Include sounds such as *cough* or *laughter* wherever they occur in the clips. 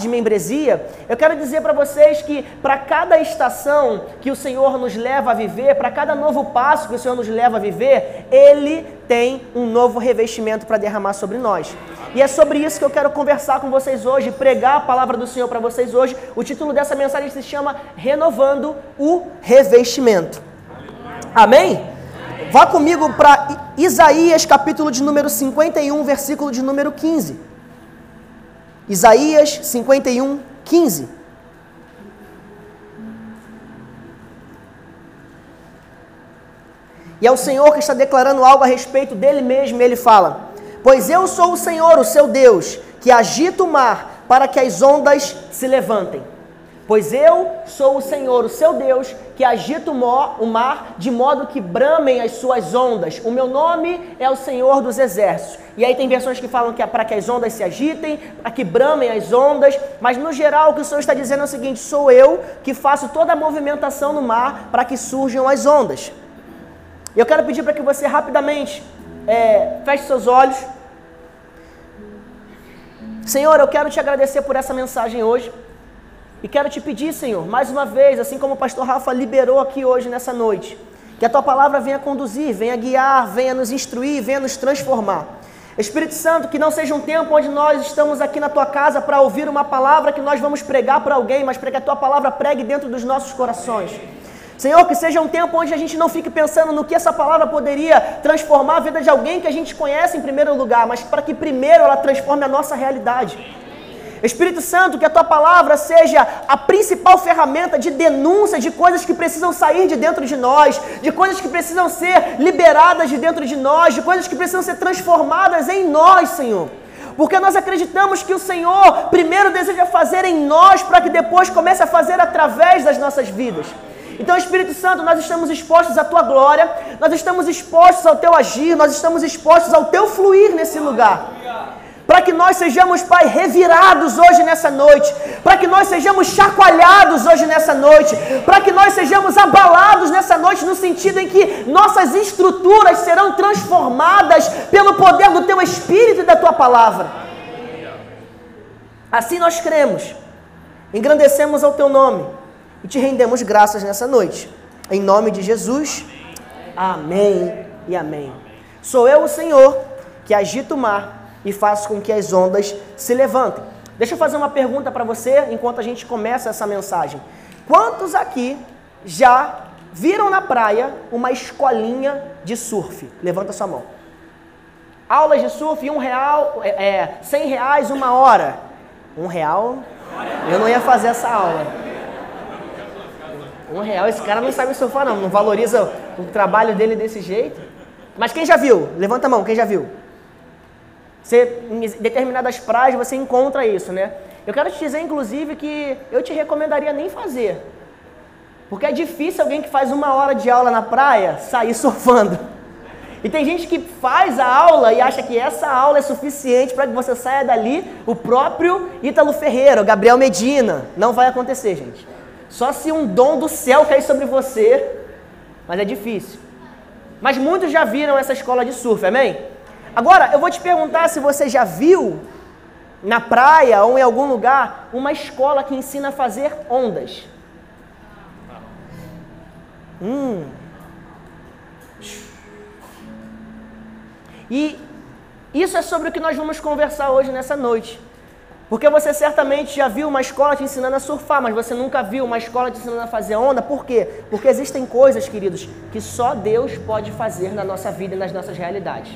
de membresia, eu quero dizer para vocês que para cada estação que o Senhor nos leva a viver, para cada novo passo que o Senhor nos leva a viver, Ele tem um novo revestimento para derramar sobre nós. E é sobre isso que eu quero conversar com vocês hoje, pregar a palavra do Senhor para vocês hoje. O título dessa mensagem se chama Renovando o Revestimento. Amém? Vá comigo para Isaías, capítulo de número 51, versículo de número 15. Isaías 51, 15. E é o Senhor que está declarando algo a respeito dele mesmo, ele fala: Pois eu sou o Senhor, o seu Deus, que agita o mar para que as ondas se levantem. Pois eu sou o Senhor, o seu Deus, que agita o mar de modo que bramem as suas ondas. O meu nome é o Senhor dos Exércitos. E aí tem versões que falam que é para que as ondas se agitem, para que bramem as ondas, mas no geral o que o Senhor está dizendo é o seguinte: sou eu que faço toda a movimentação no mar para que surjam as ondas. Eu quero pedir para que você rapidamente é, feche seus olhos. Senhor, eu quero te agradecer por essa mensagem hoje. E quero te pedir, Senhor, mais uma vez, assim como o pastor Rafa liberou aqui hoje nessa noite, que a tua palavra venha conduzir, venha guiar, venha nos instruir, venha nos transformar. Espírito Santo, que não seja um tempo onde nós estamos aqui na tua casa para ouvir uma palavra que nós vamos pregar para alguém, mas para que a tua palavra pregue dentro dos nossos corações. Senhor, que seja um tempo onde a gente não fique pensando no que essa palavra poderia transformar a vida de alguém que a gente conhece em primeiro lugar, mas para que primeiro ela transforme a nossa realidade. Espírito Santo, que a tua palavra seja a principal ferramenta de denúncia de coisas que precisam sair de dentro de nós, de coisas que precisam ser liberadas de dentro de nós, de coisas que precisam ser transformadas em nós, Senhor. Porque nós acreditamos que o Senhor primeiro deseja fazer em nós para que depois comece a fazer através das nossas vidas. Então, Espírito Santo, nós estamos expostos à tua glória, nós estamos expostos ao teu agir, nós estamos expostos ao teu fluir nesse lugar para que nós sejamos, Pai, revirados hoje nessa noite, para que nós sejamos chacoalhados hoje nessa noite, para que nós sejamos abalados nessa noite, no sentido em que nossas estruturas serão transformadas pelo poder do Teu Espírito e da Tua palavra. Assim nós cremos, engrandecemos ao Teu nome e te rendemos graças nessa noite. Em nome de Jesus, amém e amém. Sou eu, o Senhor, que agita o mar e faz com que as ondas se levantem. Deixa eu fazer uma pergunta para você enquanto a gente começa essa mensagem. Quantos aqui já viram na praia uma escolinha de surf? Levanta sua mão. Aulas de surf, um real, é, é, cem reais uma hora. Um real? Eu não ia fazer essa aula. Um real, esse cara não sabe surfar não, não valoriza o trabalho dele desse jeito. Mas quem já viu? Levanta a mão, quem já viu? Você, em determinadas praias você encontra isso, né? Eu quero te dizer, inclusive, que eu te recomendaria nem fazer. Porque é difícil alguém que faz uma hora de aula na praia sair *laughs* surfando. E tem gente que faz a aula e acha que essa aula é suficiente para que você saia dali o próprio Ítalo Ferreira, o Gabriel Medina. Não vai acontecer, gente. Só se um dom do céu cair sobre você, mas é difícil. Mas muitos já viram essa escola de surf, amém? Agora, eu vou te perguntar se você já viu na praia ou em algum lugar uma escola que ensina a fazer ondas. Hum. E isso é sobre o que nós vamos conversar hoje nessa noite. Porque você certamente já viu uma escola te ensinando a surfar, mas você nunca viu uma escola te ensinando a fazer onda. Por quê? Porque existem coisas, queridos, que só Deus pode fazer na nossa vida e nas nossas realidades.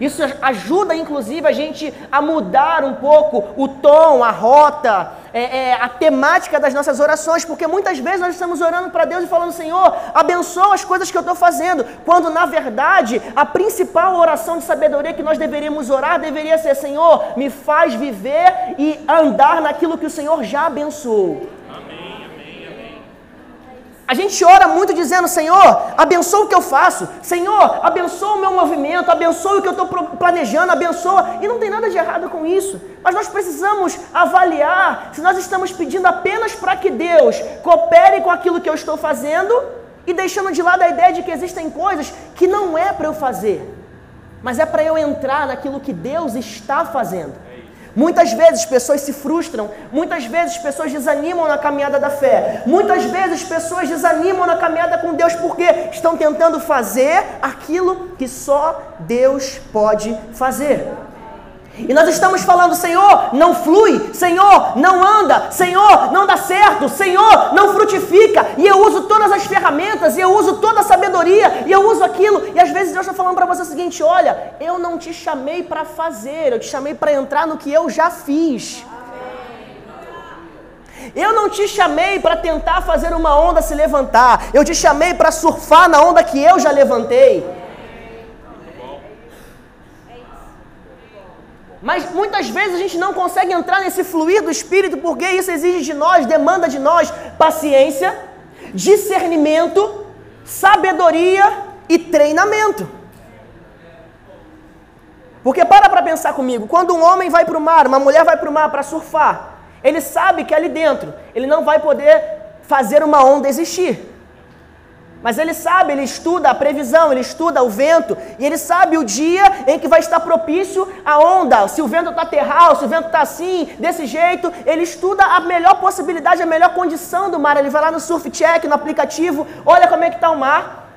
Isso ajuda, inclusive, a gente a mudar um pouco o tom, a rota, é, é, a temática das nossas orações, porque muitas vezes nós estamos orando para Deus e falando, Senhor, abençoa as coisas que eu estou fazendo, quando na verdade a principal oração de sabedoria que nós deveríamos orar deveria ser, Senhor, me faz viver e andar naquilo que o Senhor já abençoou. A gente ora muito dizendo, Senhor, abençoa o que eu faço. Senhor, abençoa o meu movimento, abençoa o que eu estou planejando, abençoa. E não tem nada de errado com isso. Mas nós precisamos avaliar se nós estamos pedindo apenas para que Deus coopere com aquilo que eu estou fazendo e deixando de lado a ideia de que existem coisas que não é para eu fazer, mas é para eu entrar naquilo que Deus está fazendo. Muitas vezes pessoas se frustram, muitas vezes pessoas desanimam na caminhada da fé, muitas vezes pessoas desanimam na caminhada com Deus porque estão tentando fazer aquilo que só Deus pode fazer. E nós estamos falando, Senhor, não flui, Senhor, não anda, Senhor, não dá certo, Senhor, não frutifica. E eu uso todas as ferramentas, e eu uso toda a sabedoria, e eu uso aquilo. E às vezes Deus está falando para você o seguinte: olha, eu não te chamei para fazer, eu te chamei para entrar no que eu já fiz. Eu não te chamei para tentar fazer uma onda se levantar, eu te chamei para surfar na onda que eu já levantei. Mas muitas vezes a gente não consegue entrar nesse fluir do Espírito porque isso exige de nós, demanda de nós paciência, discernimento, sabedoria e treinamento. Porque para para pensar comigo, quando um homem vai para o mar, uma mulher vai para o mar para surfar, ele sabe que ali dentro ele não vai poder fazer uma onda existir. Mas ele sabe, ele estuda a previsão, ele estuda o vento, e ele sabe o dia em que vai estar propício a onda. Se o vento está terral, se o vento está assim, desse jeito, ele estuda a melhor possibilidade, a melhor condição do mar. Ele vai lá no Surf Check, no aplicativo, olha como é que está o mar.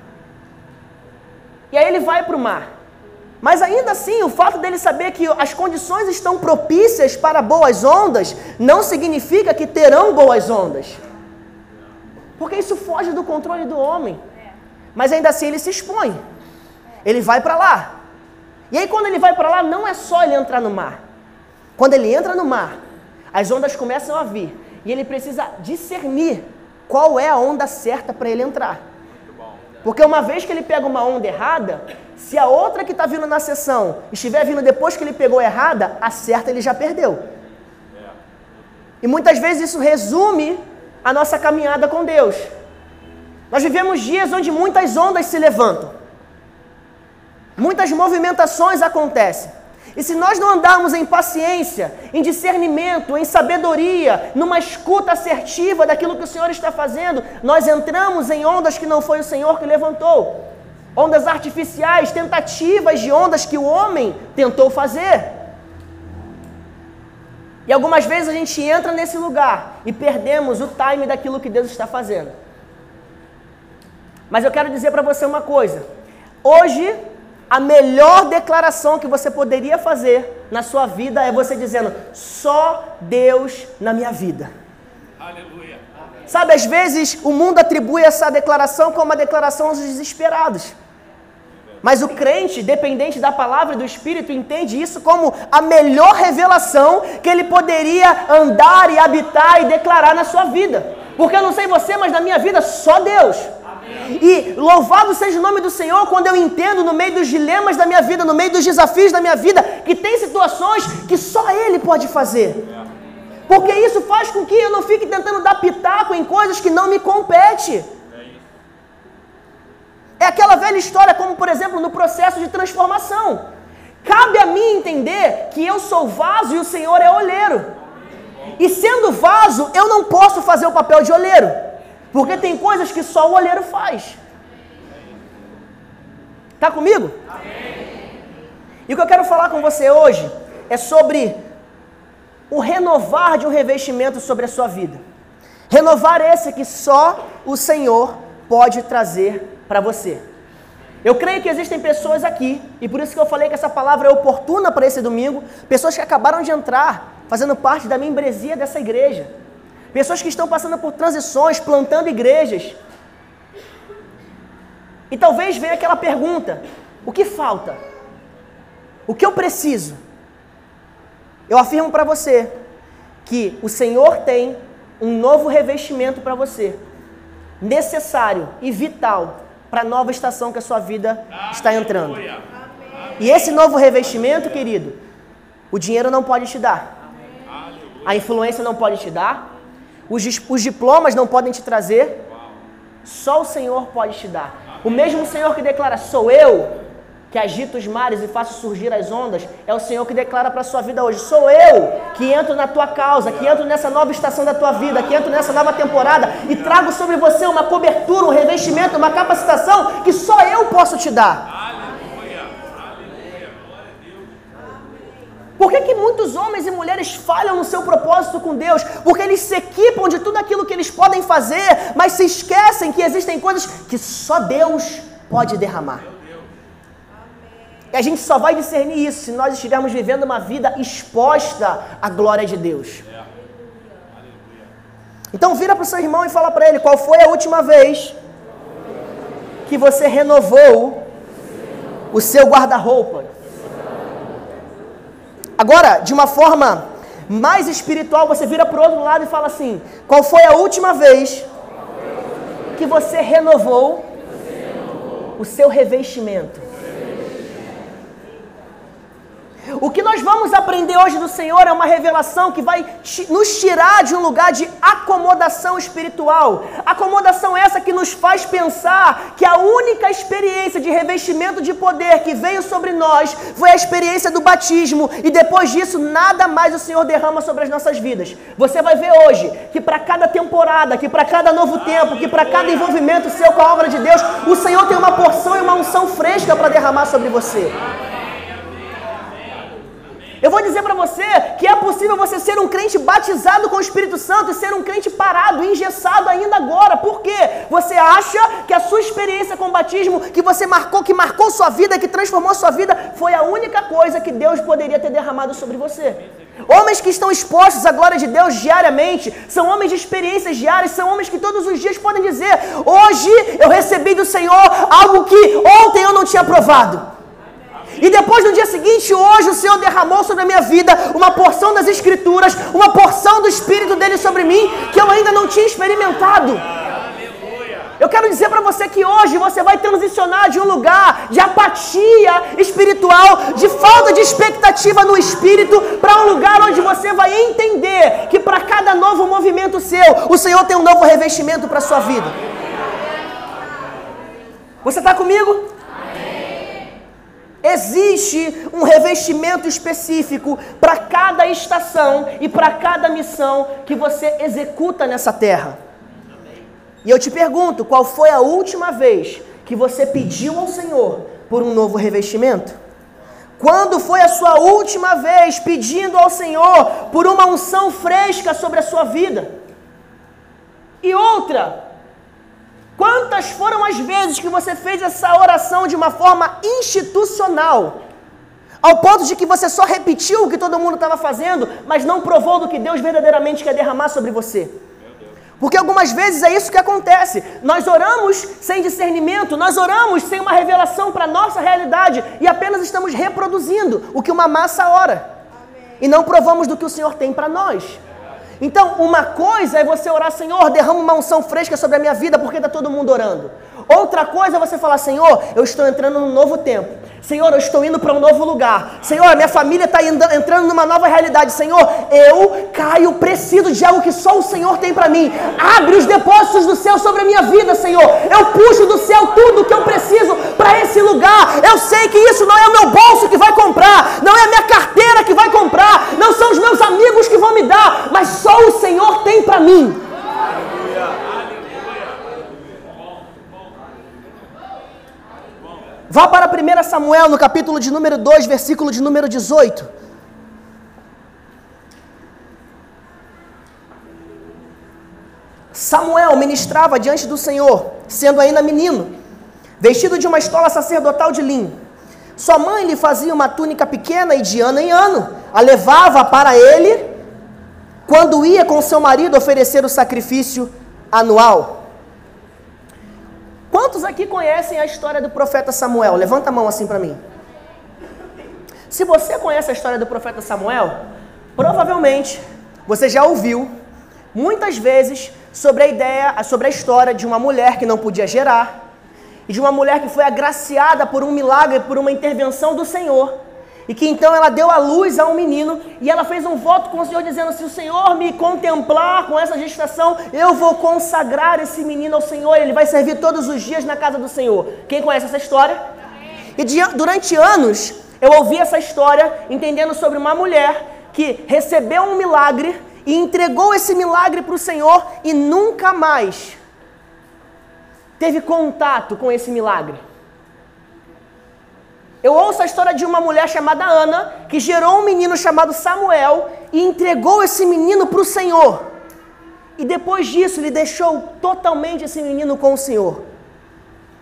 E aí ele vai para o mar. Mas ainda assim, o fato dele saber que as condições estão propícias para boas ondas, não significa que terão boas ondas. Porque isso foge do controle do homem. Mas ainda assim ele se expõe. Ele vai para lá. E aí quando ele vai para lá, não é só ele entrar no mar. Quando ele entra no mar, as ondas começam a vir. E ele precisa discernir qual é a onda certa para ele entrar. Porque uma vez que ele pega uma onda errada, se a outra que está vindo na sessão estiver vindo depois que ele pegou errada, a certa ele já perdeu. E muitas vezes isso resume a nossa caminhada com Deus. Nós vivemos dias onde muitas ondas se levantam, muitas movimentações acontecem. E se nós não andarmos em paciência, em discernimento, em sabedoria, numa escuta assertiva daquilo que o Senhor está fazendo, nós entramos em ondas que não foi o Senhor que levantou. Ondas artificiais, tentativas de ondas que o homem tentou fazer. E algumas vezes a gente entra nesse lugar e perdemos o time daquilo que Deus está fazendo. Mas eu quero dizer para você uma coisa. Hoje, a melhor declaração que você poderia fazer na sua vida é você dizendo: só Deus na minha vida. Aleluia. Sabe, às vezes o mundo atribui essa declaração como uma declaração aos desesperados. Mas o crente, dependente da palavra e do Espírito, entende isso como a melhor revelação que ele poderia andar e habitar e declarar na sua vida. Porque eu não sei você, mas na minha vida só Deus. E louvado seja o nome do Senhor quando eu entendo no meio dos dilemas da minha vida, no meio dos desafios da minha vida, que tem situações que só Ele pode fazer. Porque isso faz com que eu não fique tentando dar pitaco em coisas que não me competem. É aquela velha história, como por exemplo no processo de transformação. Cabe a mim entender que eu sou vaso e o Senhor é olheiro. E sendo vaso, eu não posso fazer o papel de olheiro, porque tem coisas que só o olheiro faz. Tá comigo? E o que eu quero falar com você hoje é sobre o renovar de um revestimento sobre a sua vida. Renovar esse que só o Senhor pode trazer para você. Eu creio que existem pessoas aqui, e por isso que eu falei que essa palavra é oportuna para esse domingo, pessoas que acabaram de entrar, fazendo parte da membresia dessa igreja. Pessoas que estão passando por transições, plantando igrejas. E talvez venha aquela pergunta: o que falta? O que eu preciso? Eu afirmo para você que o Senhor tem um novo revestimento para você, necessário e vital para a nova estação que a sua vida está entrando. E esse novo revestimento, querido, o dinheiro não pode te dar. A influência não pode te dar. Os, os diplomas não podem te trazer. Só o Senhor pode te dar. O mesmo Senhor que declara: Sou eu que agita os mares e faço surgir as ondas, é o Senhor que declara para a sua vida hoje: sou eu que entro na tua causa, que entro nessa nova estação da tua vida, que entro nessa nova temporada e trago sobre você uma cobertura, um revestimento, uma capacitação que só eu posso te dar. Por que, que muitos homens e mulheres falham no seu propósito com Deus? Porque eles se equipam de tudo aquilo que eles podem fazer, mas se esquecem que existem coisas que só Deus pode derramar. E a gente só vai discernir isso se nós estivermos vivendo uma vida exposta à glória de Deus. Então vira para o seu irmão e fala para ele qual foi a última vez que você renovou o seu guarda-roupa. Agora, de uma forma mais espiritual, você vira para o outro lado e fala assim: qual foi a última vez que você renovou o seu revestimento? O que nós vamos aprender hoje do Senhor é uma revelação que vai nos tirar de um lugar de acomodação espiritual. Acomodação essa que nos faz pensar que a única experiência de revestimento de poder que veio sobre nós foi a experiência do batismo e depois disso nada mais o Senhor derrama sobre as nossas vidas. Você vai ver hoje que para cada temporada, que para cada novo tempo, que para cada envolvimento seu com a obra de Deus, o Senhor tem uma porção e uma unção fresca para derramar sobre você. Eu vou dizer para você que é possível você ser um crente batizado com o Espírito Santo e ser um crente parado, engessado ainda agora. Por quê? Você acha que a sua experiência com o batismo, que você marcou, que marcou sua vida, que transformou sua vida, foi a única coisa que Deus poderia ter derramado sobre você. Homens que estão expostos à glória de Deus diariamente, são homens de experiências diárias, são homens que todos os dias podem dizer: Hoje eu recebi do Senhor algo que ontem eu não tinha provado. E depois no dia seguinte, hoje o Senhor derramou sobre a minha vida uma porção das Escrituras, uma porção do Espírito dele sobre mim que eu ainda não tinha experimentado. Eu quero dizer para você que hoje você vai transicionar de um lugar de apatia espiritual, de falta de expectativa no espírito, para um lugar onde você vai entender que para cada novo movimento seu, o Senhor tem um novo revestimento para sua vida. Você está comigo? Existe um revestimento específico para cada estação e para cada missão que você executa nessa terra. E eu te pergunto, qual foi a última vez que você pediu ao Senhor por um novo revestimento? Quando foi a sua última vez pedindo ao Senhor por uma unção fresca sobre a sua vida? E outra, Quantas foram as vezes que você fez essa oração de uma forma institucional? Ao ponto de que você só repetiu o que todo mundo estava fazendo, mas não provou do que Deus verdadeiramente quer derramar sobre você. Porque algumas vezes é isso que acontece. Nós oramos sem discernimento, nós oramos sem uma revelação para a nossa realidade e apenas estamos reproduzindo o que uma massa ora. E não provamos do que o Senhor tem para nós. Então, uma coisa é você orar, Senhor, derrama uma unção fresca sobre a minha vida, porque está todo mundo orando. Outra coisa é você falar, Senhor, eu estou entrando num novo tempo. Senhor, eu estou indo para um novo lugar. Senhor, minha família está entrando numa nova realidade. Senhor, eu, Caio, preciso de algo que só o Senhor tem para mim. Abre os depósitos do céu sobre a minha vida, Senhor. Eu puxo do céu tudo que eu preciso para esse lugar. Eu sei que isso não é o meu bolso que vai comprar, não é a minha carteira que vai comprar, não são os meus amigos que vão me dar, mas só o Senhor tem para mim. Vá para 1 Samuel, no capítulo de número 2, versículo de número 18. Samuel ministrava diante do Senhor, sendo ainda menino, vestido de uma estola sacerdotal de linho. Sua mãe lhe fazia uma túnica pequena e de ano em ano a levava para ele quando ia com seu marido oferecer o sacrifício anual. Quantos aqui conhecem a história do profeta Samuel? Levanta a mão assim para mim. Se você conhece a história do profeta Samuel, provavelmente você já ouviu muitas vezes sobre a ideia, sobre a história de uma mulher que não podia gerar e de uma mulher que foi agraciada por um milagre, por uma intervenção do Senhor e que então ela deu a luz a um menino e ela fez um voto com o Senhor dizendo: Se o Senhor me contemplar com essa gestação, eu vou consagrar esse menino ao Senhor, ele vai servir todos os dias na casa do Senhor. Quem conhece essa história? E durante anos eu ouvi essa história entendendo sobre uma mulher que recebeu um milagre e entregou esse milagre para o Senhor e nunca mais teve contato com esse milagre. Eu ouço a história de uma mulher chamada Ana, que gerou um menino chamado Samuel e entregou esse menino para o Senhor. E depois disso, ele deixou totalmente esse menino com o Senhor.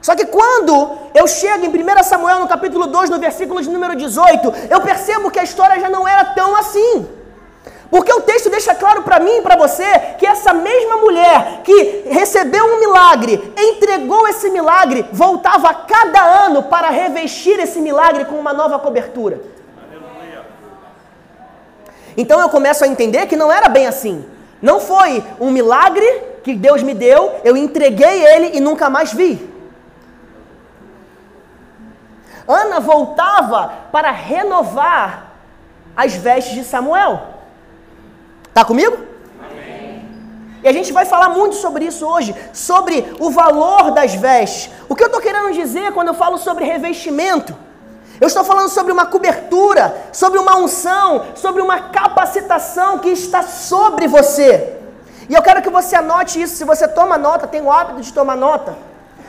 Só que quando eu chego em 1 Samuel, no capítulo 2, no versículo de número 18, eu percebo que a história já não era tão assim. Porque o texto deixa claro para mim e para você que essa mesma mulher que recebeu um milagre, entregou esse milagre, voltava a cada ano para revestir esse milagre com uma nova cobertura. Então eu começo a entender que não era bem assim. Não foi um milagre que Deus me deu, eu entreguei ele e nunca mais vi. Ana voltava para renovar as vestes de Samuel. Está comigo? E a gente vai falar muito sobre isso hoje, sobre o valor das vestes. O que eu estou querendo dizer quando eu falo sobre revestimento? Eu estou falando sobre uma cobertura, sobre uma unção, sobre uma capacitação que está sobre você. E eu quero que você anote isso. Se você toma nota, tem o hábito de tomar nota,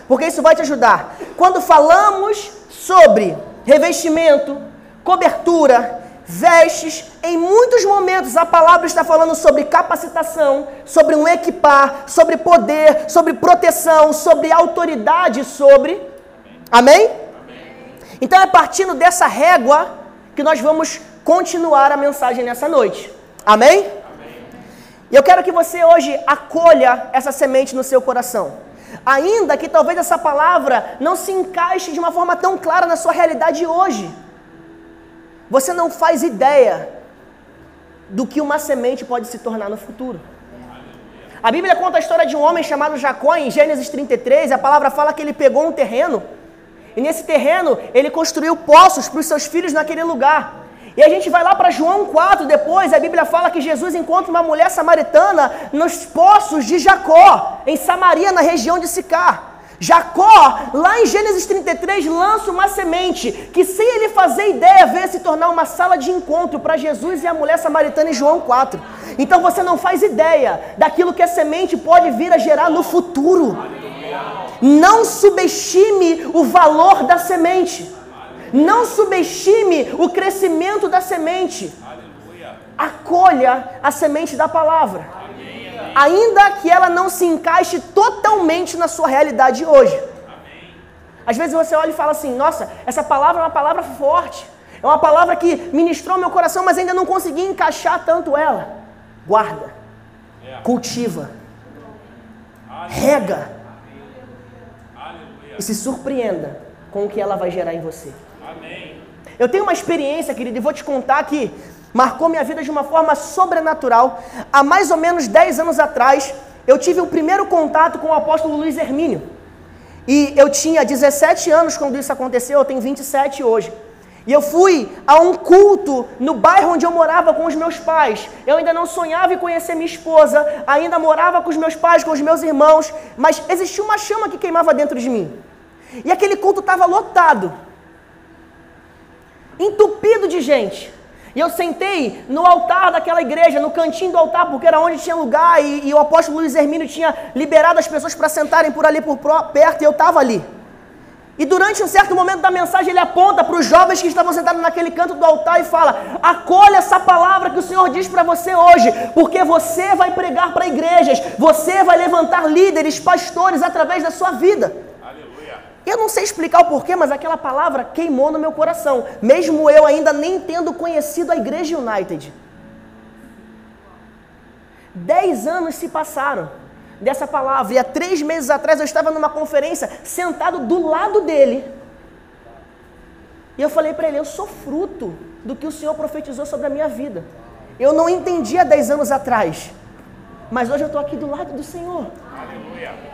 porque isso vai te ajudar. Quando falamos sobre revestimento, cobertura, vestes. Em muitos momentos a palavra está falando sobre capacitação, sobre um equipar, sobre poder, sobre proteção, sobre autoridade, sobre. Amém? Amém? Então é partindo dessa régua que nós vamos continuar a mensagem nessa noite. Amém? Amém? E eu quero que você hoje acolha essa semente no seu coração. Ainda que talvez essa palavra não se encaixe de uma forma tão clara na sua realidade hoje. Você não faz ideia do que uma semente pode se tornar no futuro. A Bíblia conta a história de um homem chamado Jacó em Gênesis 33. A palavra fala que ele pegou um terreno e nesse terreno ele construiu poços para os seus filhos naquele lugar. E a gente vai lá para João 4 depois, a Bíblia fala que Jesus encontra uma mulher samaritana nos poços de Jacó, em Samaria, na região de Sicar. Jacó, lá em Gênesis 33, lança uma semente que, sem ele fazer ideia, veio se tornar uma sala de encontro para Jesus e a mulher samaritana em João 4. Então você não faz ideia daquilo que a semente pode vir a gerar no futuro. Não subestime o valor da semente. Não subestime o crescimento da semente. Acolha a semente da palavra. Ainda que ela não se encaixe totalmente na sua realidade hoje. Amém. Às vezes você olha e fala assim: nossa, essa palavra é uma palavra forte. É uma palavra que ministrou meu coração, mas ainda não consegui encaixar tanto ela. Guarda. É. Cultiva. Rega. E se surpreenda com o que ela vai gerar em você. Eu tenho uma experiência, querido, e vou te contar que marcou minha vida de uma forma sobrenatural. Há mais ou menos 10 anos atrás, eu tive o primeiro contato com o apóstolo Luiz Hermínio. E eu tinha 17 anos quando isso aconteceu, eu tenho 27 hoje. E eu fui a um culto no bairro onde eu morava com os meus pais. Eu ainda não sonhava em conhecer minha esposa, ainda morava com os meus pais, com os meus irmãos, mas existia uma chama que queimava dentro de mim. E aquele culto estava lotado entupido de gente. E eu sentei no altar daquela igreja, no cantinho do altar, porque era onde tinha lugar, e, e o apóstolo Luiz Hermínio tinha liberado as pessoas para sentarem por ali por perto, e eu estava ali. E durante um certo momento da mensagem, ele aponta para os jovens que estavam sentados naquele canto do altar e fala: acolha essa palavra que o Senhor diz para você hoje, porque você vai pregar para igrejas, você vai levantar líderes, pastores através da sua vida. Eu não sei explicar o porquê, mas aquela palavra queimou no meu coração, mesmo eu ainda nem tendo conhecido a Igreja United. Dez anos se passaram dessa palavra, e há três meses atrás eu estava numa conferência, sentado do lado dele. E eu falei para ele: Eu sou fruto do que o Senhor profetizou sobre a minha vida. Eu não entendia dez anos atrás, mas hoje eu estou aqui do lado do Senhor. Aleluia.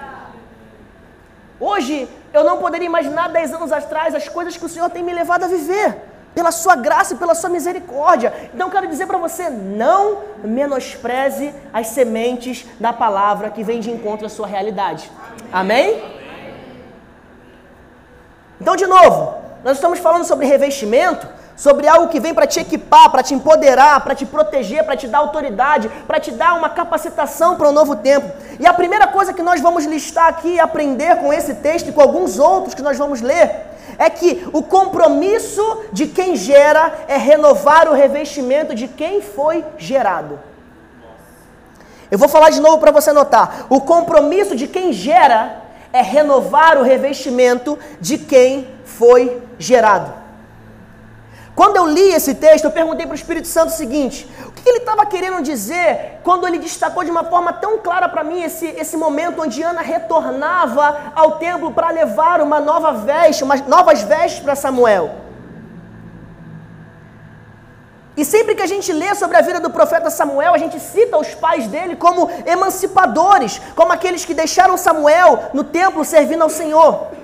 Hoje, eu não poderia imaginar dez anos atrás as coisas que o Senhor tem me levado a viver, pela sua graça e pela sua misericórdia. Então, quero dizer para você: não menospreze as sementes da palavra que vem de encontro à sua realidade. Amém? Então, de novo, nós estamos falando sobre revestimento, sobre algo que vem para te equipar, para te empoderar, para te proteger, para te dar autoridade, para te dar uma capacitação para um novo tempo. E a primeira coisa que nós vamos listar aqui e aprender com esse texto e com alguns outros que nós vamos ler é que o compromisso de quem gera é renovar o revestimento de quem foi gerado. Eu vou falar de novo para você notar. O compromisso de quem gera é renovar o revestimento de quem foi gerado. Quando eu li esse texto, eu perguntei para o Espírito Santo o seguinte: o que ele estava querendo dizer quando ele destacou de uma forma tão clara para mim esse, esse momento onde Ana retornava ao templo para levar uma nova veste, umas novas vestes para Samuel? E sempre que a gente lê sobre a vida do profeta Samuel, a gente cita os pais dele como emancipadores, como aqueles que deixaram Samuel no templo servindo ao Senhor.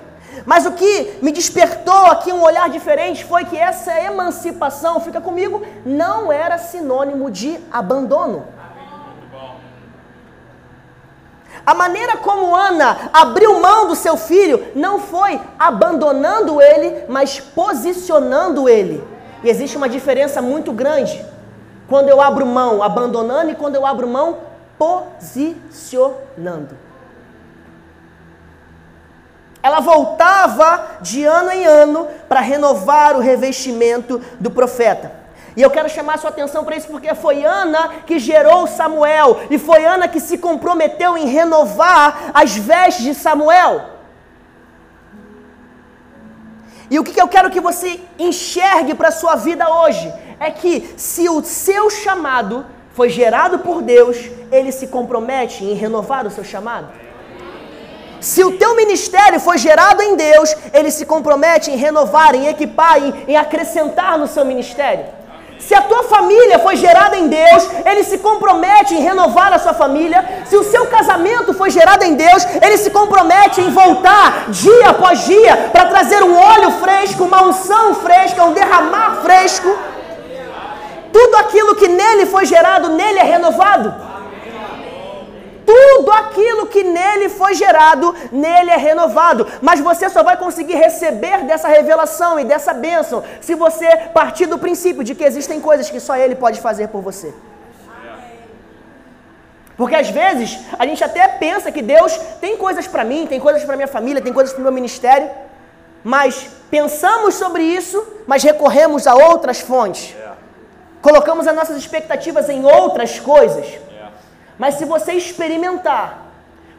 Mas o que me despertou aqui um olhar diferente foi que essa emancipação, fica comigo, não era sinônimo de abandono. A maneira como Ana abriu mão do seu filho não foi abandonando ele, mas posicionando ele. E existe uma diferença muito grande quando eu abro mão abandonando e quando eu abro mão posicionando. Ela voltava de ano em ano para renovar o revestimento do profeta. E eu quero chamar sua atenção para isso porque foi Ana que gerou Samuel e foi Ana que se comprometeu em renovar as vestes de Samuel. E o que eu quero que você enxergue para a sua vida hoje é que se o seu chamado foi gerado por Deus, ele se compromete em renovar o seu chamado. Se o teu ministério foi gerado em Deus, ele se compromete em renovar, em equipar, em, em acrescentar no seu ministério. Se a tua família foi gerada em Deus, ele se compromete em renovar a sua família. Se o seu casamento foi gerado em Deus, ele se compromete em voltar dia após dia para trazer um óleo fresco, uma unção fresca, um derramar fresco. Tudo aquilo que nele foi gerado, nele é renovado. Tudo aquilo que nele foi gerado, nele é renovado. Mas você só vai conseguir receber dessa revelação e dessa bênção se você partir do princípio de que existem coisas que só ele pode fazer por você. Porque às vezes a gente até pensa que Deus tem coisas para mim, tem coisas para minha família, tem coisas para o meu ministério, mas pensamos sobre isso, mas recorremos a outras fontes. Colocamos as nossas expectativas em outras coisas. Mas se você experimentar,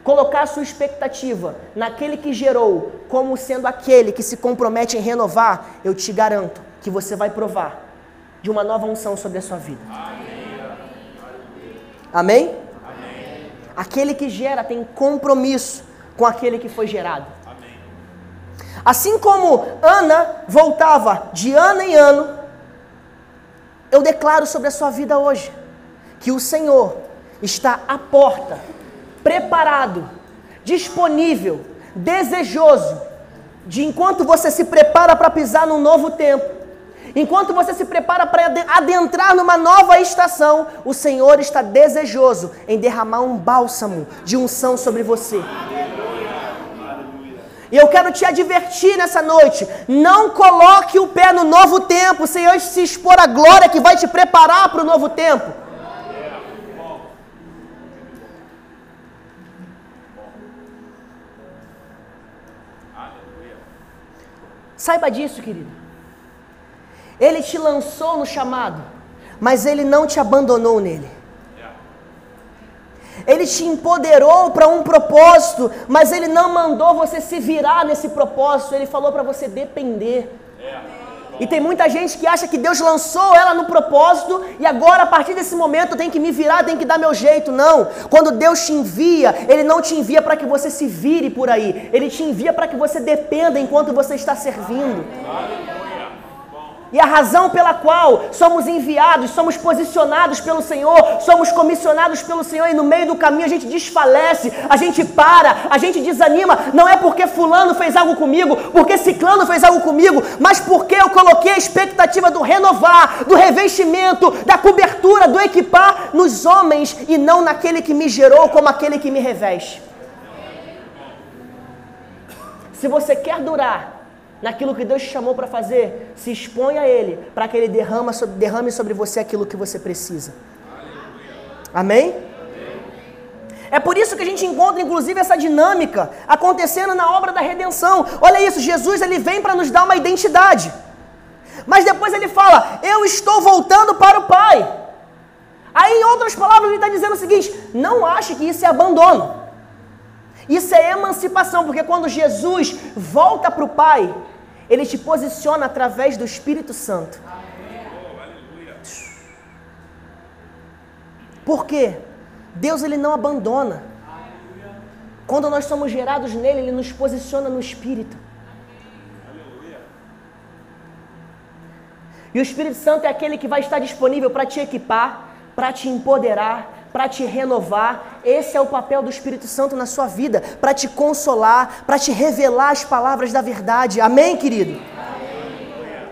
colocar sua expectativa naquele que gerou, como sendo aquele que se compromete em renovar, eu te garanto que você vai provar de uma nova unção sobre a sua vida. Amém? Amém? Aquele que gera tem compromisso com aquele que foi gerado. Amém. Assim como Ana voltava de ano em ano, eu declaro sobre a sua vida hoje que o Senhor está à porta, preparado, disponível, desejoso, de enquanto você se prepara para pisar num novo tempo, enquanto você se prepara para adentrar numa nova estação, o Senhor está desejoso em derramar um bálsamo de unção sobre você. E eu quero te advertir nessa noite: não coloque o pé no novo tempo sem antes se expor à glória que vai te preparar para o novo tempo. Saiba disso, querido. Ele te lançou no chamado, mas ele não te abandonou nele. Ele te empoderou para um propósito, mas ele não mandou você se virar nesse propósito, ele falou para você depender. E tem muita gente que acha que Deus lançou ela no propósito e agora a partir desse momento tem que me virar, tem que dar meu jeito. Não. Quando Deus te envia, Ele não te envia para que você se vire por aí. Ele te envia para que você dependa enquanto você está servindo. Aleluia. E a razão pela qual somos enviados, somos posicionados pelo Senhor, somos comissionados pelo Senhor e no meio do caminho a gente desfalece, a gente para, a gente desanima, não é porque fulano fez algo comigo, porque ciclano fez algo comigo, mas porque eu coloquei a expectativa do renovar, do revestimento, da cobertura, do equipar nos homens e não naquele que me gerou como aquele que me reveste. Se você quer durar, naquilo que Deus te chamou para fazer, se expõe a Ele, para que Ele derrama, derrame sobre você aquilo que você precisa. Amém? É por isso que a gente encontra, inclusive, essa dinâmica acontecendo na obra da redenção. Olha isso, Jesus ele vem para nos dar uma identidade. Mas depois ele fala: Eu estou voltando para o Pai. Aí, em outras palavras, ele está dizendo o seguinte: Não ache que isso é abandono. Isso é emancipação, porque quando Jesus volta para o Pai, ele te posiciona através do Espírito Santo. Por quê? Deus ele não abandona. Quando nós somos gerados nele, ele nos posiciona no Espírito. E o Espírito Santo é aquele que vai estar disponível para te equipar, para te empoderar, para te renovar. Esse é o papel do Espírito Santo na sua vida, para te consolar, para te revelar as palavras da verdade. Amém, querido? Amém.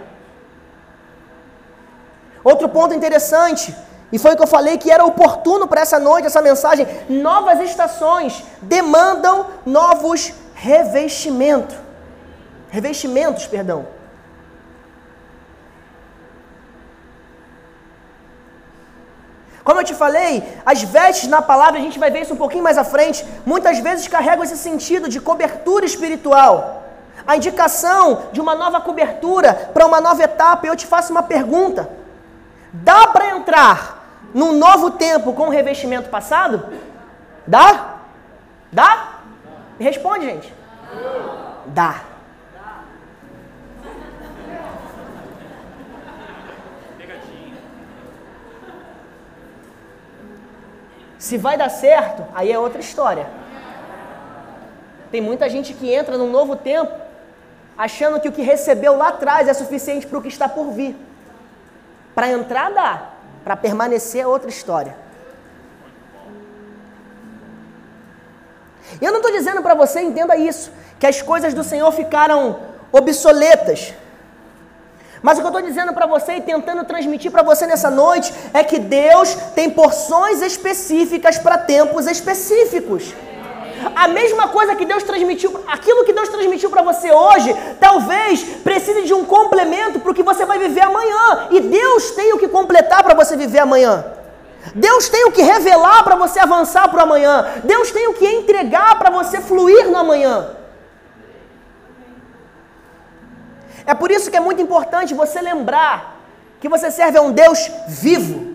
Outro ponto interessante e foi o que eu falei que era oportuno para essa noite, essa mensagem. Novas estações demandam novos revestimentos. Revestimentos, perdão. Como eu te falei, as vestes na palavra, a gente vai ver isso um pouquinho mais à frente, muitas vezes carregam esse sentido de cobertura espiritual. A indicação de uma nova cobertura para uma nova etapa. Eu te faço uma pergunta: dá para entrar num novo tempo com o revestimento passado? Dá? Dá? Responde, gente. Dá. Se vai dar certo, aí é outra história. Tem muita gente que entra num novo tempo achando que o que recebeu lá atrás é suficiente para o que está por vir. Para entrar, dá. Para permanecer é outra história. Eu não estou dizendo para você, entenda isso, que as coisas do Senhor ficaram obsoletas. Mas o que eu estou dizendo para você e tentando transmitir para você nessa noite é que Deus tem porções específicas para tempos específicos. A mesma coisa que Deus transmitiu, aquilo que Deus transmitiu para você hoje, talvez precise de um complemento para o que você vai viver amanhã. E Deus tem o que completar para você viver amanhã. Deus tem o que revelar para você avançar para o amanhã. Deus tem o que entregar para você fluir no amanhã. É por isso que é muito importante você lembrar que você serve a um Deus vivo.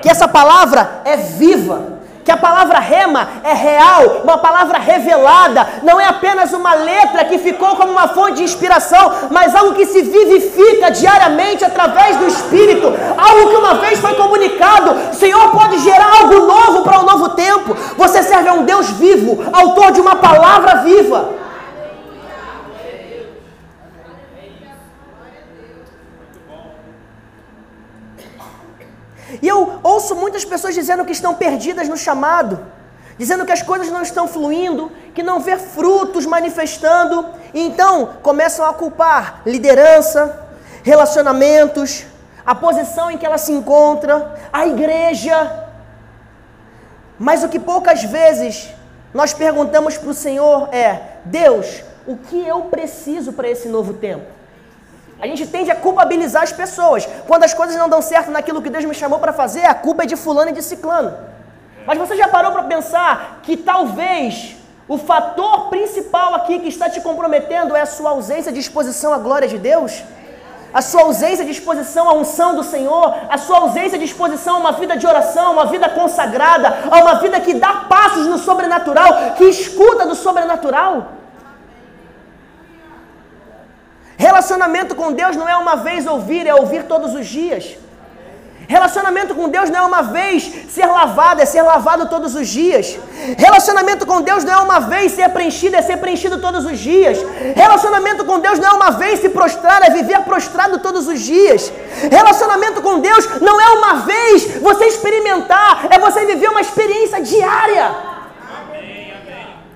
Que essa palavra é viva que a palavra rema é real, uma palavra revelada, não é apenas uma letra que ficou como uma fonte de inspiração, mas algo que se vivifica diariamente através do Espírito, algo que uma vez foi comunicado. O Senhor pode gerar algo novo para um novo tempo. Você serve a um Deus vivo, autor de uma palavra viva. E eu ouço muitas pessoas dizendo que estão perdidas no chamado, dizendo que as coisas não estão fluindo, que não vê frutos manifestando, e então começam a culpar liderança, relacionamentos, a posição em que ela se encontra, a igreja. Mas o que poucas vezes nós perguntamos para o Senhor é: Deus, o que eu preciso para esse novo tempo? A gente tende a culpabilizar as pessoas. Quando as coisas não dão certo naquilo que Deus me chamou para fazer, a culpa é de fulano e de ciclano. Mas você já parou para pensar que talvez o fator principal aqui que está te comprometendo é a sua ausência de exposição à glória de Deus? A sua ausência de exposição à unção do Senhor, a sua ausência de exposição a uma vida de oração, uma vida consagrada, a uma vida que dá passos no sobrenatural, que escuta do sobrenatural. Relacionamento com Deus não é uma vez ouvir, é ouvir todos os dias. Relacionamento com Deus não é uma vez ser lavado, é ser lavado todos os dias. Relacionamento com Deus não é uma vez ser preenchido, é ser preenchido todos os dias. Relacionamento com Deus não é uma vez se prostrar, é viver prostrado todos os dias. Relacionamento com Deus não é uma vez você experimentar, é você viver uma experiência diária.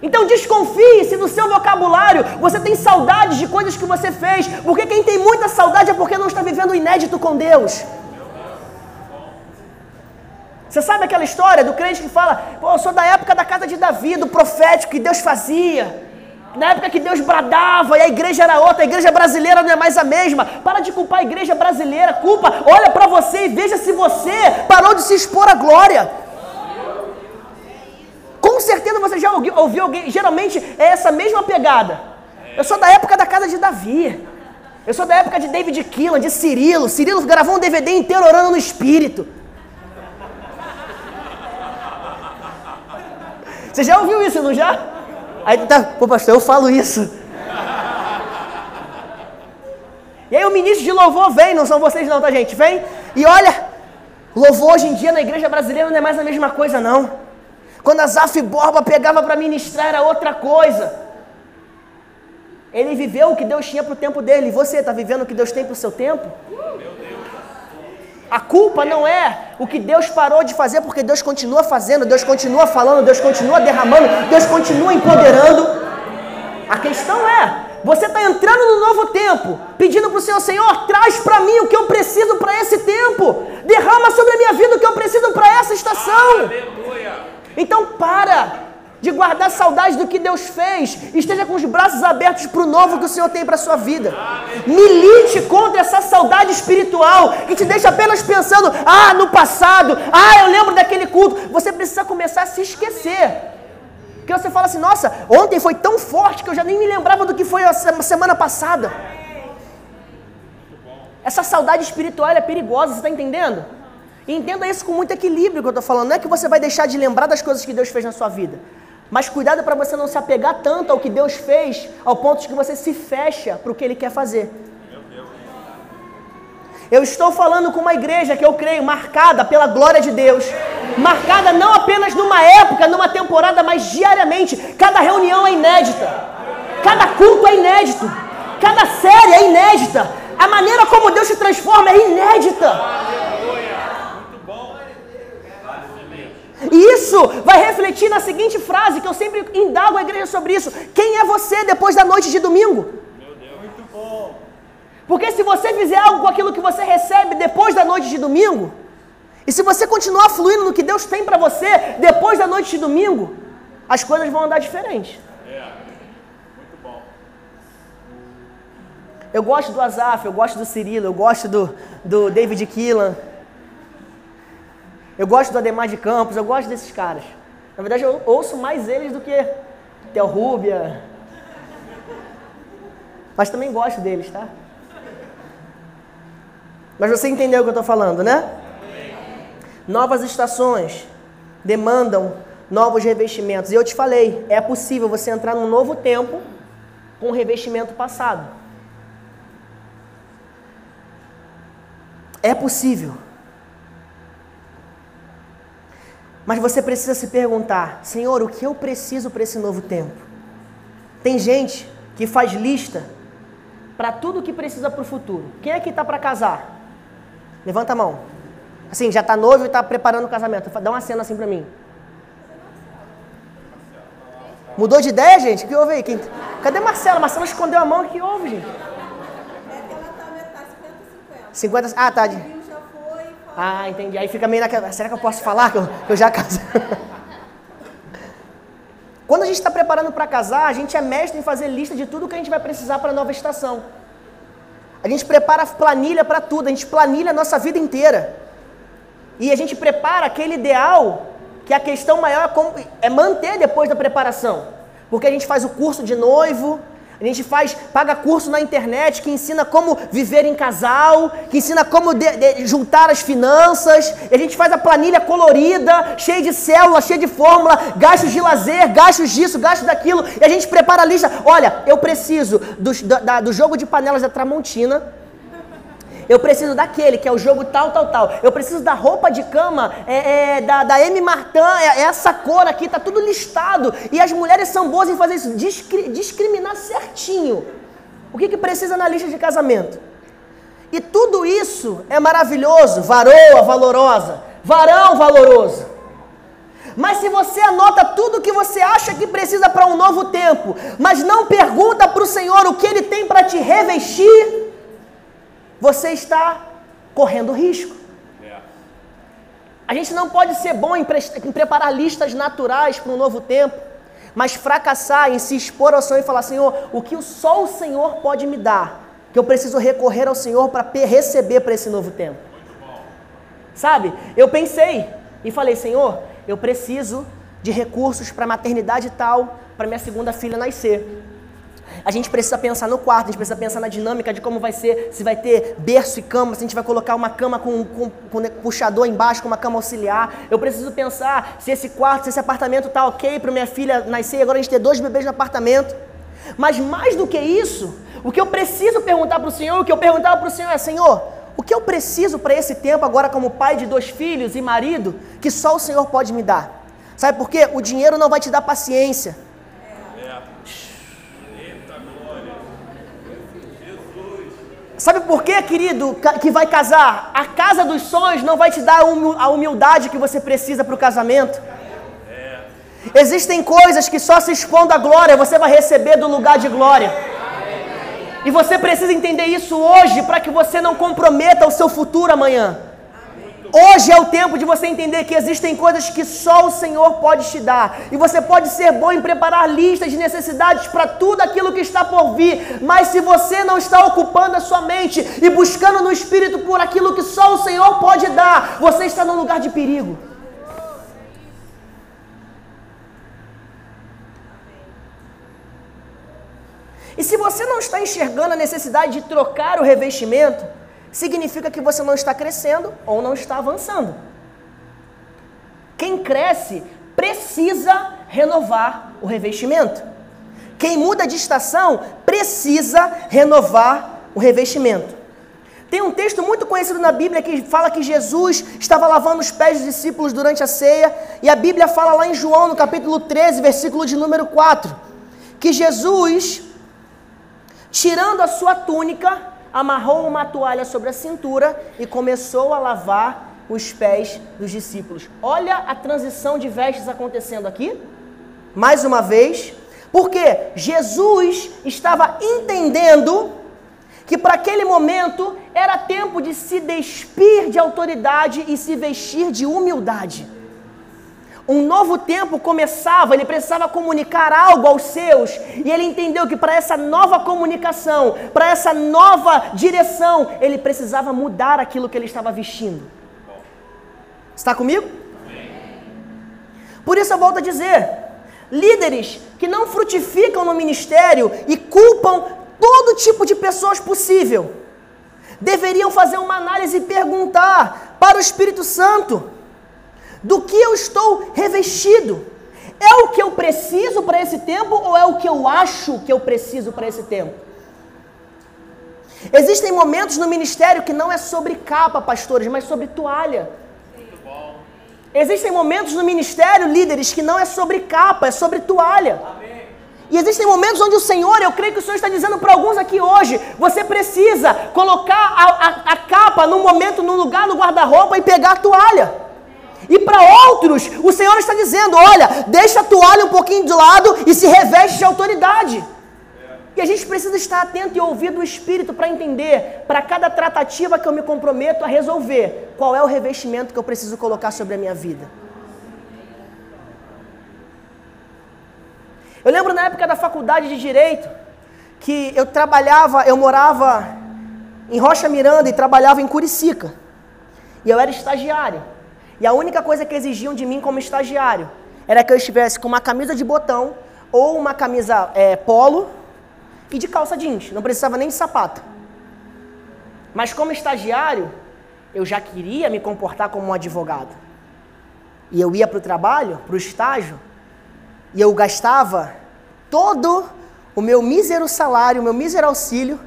Então desconfie se no seu vocabulário você tem saudades de coisas que você fez, porque quem tem muita saudade é porque não está vivendo o inédito com Deus. Você sabe aquela história do crente que fala, pô, eu sou da época da casa de Davi, do profético que Deus fazia. Na época que Deus bradava e a igreja era outra, a igreja brasileira não é mais a mesma. Para de culpar a igreja brasileira, culpa, olha para você e veja se você parou de se expor à glória. Você já ouviu, alguém, geralmente é essa mesma pegada. Eu sou da época da casa de Davi. Eu sou da época de David Keelan, de Cirilo. Cirilo gravou um DVD inteiro orando no Espírito. Você já ouviu isso, não já? Aí tá, pô pastor, eu falo isso. E aí o ministro de louvor vem, não são vocês não, tá gente? Vem e olha, louvor hoje em dia na igreja brasileira não é mais a mesma coisa não. Quando a Zaf Borba pegava para ministrar era outra coisa. Ele viveu o que Deus tinha para o tempo dele. E você está vivendo o que Deus tem para o seu tempo? A culpa não é o que Deus parou de fazer, porque Deus continua fazendo, Deus continua falando, Deus continua derramando, Deus continua empoderando. A questão é, você está entrando no novo tempo, pedindo para o Senhor, Senhor, traz para mim o que eu preciso para esse tempo, derrama sobre a minha vida o que eu preciso para essa estação. Aleluia. Então para de guardar saudade do que Deus fez, esteja com os braços abertos para o novo que o Senhor tem para a sua vida. Milite contra essa saudade espiritual que te deixa apenas pensando, ah, no passado, ah, eu lembro daquele culto. Você precisa começar a se esquecer. Porque você fala assim, nossa, ontem foi tão forte que eu já nem me lembrava do que foi a semana passada. Essa saudade espiritual é perigosa, você está entendendo? Entenda isso com muito equilíbrio que eu estou falando. Não é que você vai deixar de lembrar das coisas que Deus fez na sua vida. Mas cuidado para você não se apegar tanto ao que Deus fez, ao ponto de que você se fecha para o que Ele quer fazer. Eu estou falando com uma igreja que eu creio marcada pela glória de Deus, marcada não apenas numa época, numa temporada, mas diariamente. Cada reunião é inédita, cada culto é inédito, cada série é inédita. A maneira como Deus se transforma é inédita. E isso vai refletir na seguinte frase que eu sempre indago a igreja sobre isso: Quem é você depois da noite de domingo? Meu Deus, muito bom. Porque se você fizer algo com aquilo que você recebe depois da noite de domingo, e se você continuar fluindo no que Deus tem para você depois da noite de domingo, as coisas vão andar diferente. É, muito bom. Eu gosto do Azaf, eu gosto do Cirilo, eu gosto do, do David Keelan. Eu gosto do Ademar de Campos, eu gosto desses caras. Na verdade, eu ouço mais eles do que Theo Rúbia. Mas também gosto deles, tá? Mas você entendeu o que eu estou falando, né? Novas estações demandam novos revestimentos. E eu te falei, é possível você entrar num novo tempo com revestimento passado. É possível. Mas você precisa se perguntar: Senhor, o que eu preciso para esse novo tempo? Tem gente que faz lista para tudo que precisa para o futuro. Quem é que está para casar? Levanta a mão. Assim, já está noivo e está preparando o casamento. Dá uma cena assim para mim. Mudou de ideia, gente? O que houve aí? Quem... Cadê Marcela? Marcela escondeu a mão. O que houve, gente? É que ela está 50-50. 50... Ah, tá. Ah, entendi. Aí fica meio naquela. Será que eu posso falar que eu, que eu já casei? *laughs* Quando a gente está preparando para casar, a gente é mestre em fazer lista de tudo que a gente vai precisar para a nova estação. A gente prepara planilha para tudo, a gente planilha a nossa vida inteira. E a gente prepara aquele ideal que a questão maior é, como, é manter depois da preparação. Porque a gente faz o curso de noivo, a gente faz, paga curso na internet que ensina como viver em casal, que ensina como de, de, juntar as finanças. A gente faz a planilha colorida, cheia de células, cheia de fórmula, gastos de lazer, gastos disso, gastos daquilo. E a gente prepara a lista. Olha, eu preciso do, da, do jogo de panelas da Tramontina eu preciso daquele, que é o jogo tal, tal, tal. Eu preciso da roupa de cama é, é, da, da M. Martin, é, é, essa cor aqui, tá tudo listado. E as mulheres são boas em fazer isso, discri discriminar certinho. O que, que precisa na lista de casamento? E tudo isso é maravilhoso, varoa valorosa, varão valoroso. Mas se você anota tudo o que você acha que precisa para um novo tempo, mas não pergunta para o Senhor o que Ele tem para te revestir, você está correndo risco. A gente não pode ser bom em, pre em preparar listas naturais para um novo tempo, mas fracassar em se expor ao Senhor e falar: Senhor, o que só o Senhor pode me dar, que eu preciso recorrer ao Senhor para receber para esse novo tempo. Sabe? Eu pensei e falei: Senhor, eu preciso de recursos para maternidade tal, para minha segunda filha nascer. A gente precisa pensar no quarto, a gente precisa pensar na dinâmica de como vai ser, se vai ter berço e cama, se a gente vai colocar uma cama com, com, com puxador embaixo, com uma cama auxiliar. Eu preciso pensar se esse quarto, se esse apartamento está ok para minha filha nascer, agora a gente ter dois bebês no apartamento. Mas mais do que isso, o que eu preciso perguntar para o Senhor, o que eu perguntava para o Senhor é, Senhor, o que eu preciso para esse tempo agora como pai de dois filhos e marido, que só o Senhor pode me dar? Sabe por quê? O dinheiro não vai te dar paciência. Sabe por quê, querido, que vai casar? A casa dos sonhos não vai te dar a humildade que você precisa para o casamento. Existem coisas que só se expondo à glória você vai receber do lugar de glória. E você precisa entender isso hoje para que você não comprometa o seu futuro amanhã. Hoje é o tempo de você entender que existem coisas que só o Senhor pode te dar. E você pode ser bom em preparar listas de necessidades para tudo aquilo que está por vir. Mas se você não está ocupando a sua mente e buscando no Espírito por aquilo que só o Senhor pode dar, você está num lugar de perigo. E se você não está enxergando a necessidade de trocar o revestimento, significa que você não está crescendo ou não está avançando. Quem cresce precisa renovar o revestimento. Quem muda de estação precisa renovar o revestimento. Tem um texto muito conhecido na Bíblia que fala que Jesus estava lavando os pés dos discípulos durante a ceia, e a Bíblia fala lá em João, no capítulo 13, versículo de número 4, que Jesus, tirando a sua túnica, amarrou uma toalha sobre a cintura e começou a lavar os pés dos discípulos. Olha a transição de vestes acontecendo aqui. Mais uma vez, porque Jesus estava entendendo que para aquele momento era tempo de se despir de autoridade e se vestir de humildade um novo tempo começava, ele precisava comunicar algo aos seus, e ele entendeu que para essa nova comunicação, para essa nova direção, ele precisava mudar aquilo que ele estava vestindo. Está comigo? Por isso eu volto a dizer: líderes que não frutificam no ministério e culpam todo tipo de pessoas possível, deveriam fazer uma análise e perguntar para o Espírito Santo do que eu estou revestido. É o que eu preciso para esse tempo ou é o que eu acho que eu preciso para esse tempo? Existem momentos no ministério que não é sobre capa, pastores, mas sobre toalha. Existem momentos no ministério, líderes, que não é sobre capa, é sobre toalha. E existem momentos onde o Senhor, eu creio que o Senhor está dizendo para alguns aqui hoje, você precisa colocar a, a, a capa no momento, no lugar, no guarda-roupa e pegar a toalha. E para outros, o Senhor está dizendo: olha, deixa a toalha um pouquinho de lado e se reveste de autoridade. E a gente precisa estar atento e ouvir do Espírito para entender, para cada tratativa que eu me comprometo a resolver, qual é o revestimento que eu preciso colocar sobre a minha vida. Eu lembro na época da faculdade de Direito, que eu trabalhava, eu morava em Rocha Miranda e trabalhava em Curicica. E eu era estagiário. E a única coisa que exigiam de mim como estagiário era que eu estivesse com uma camisa de botão ou uma camisa é, polo e de calça jeans. Não precisava nem de sapato. Mas como estagiário, eu já queria me comportar como um advogado. E eu ia para o trabalho, para o estágio, e eu gastava todo o meu mísero salário, o meu mísero auxílio,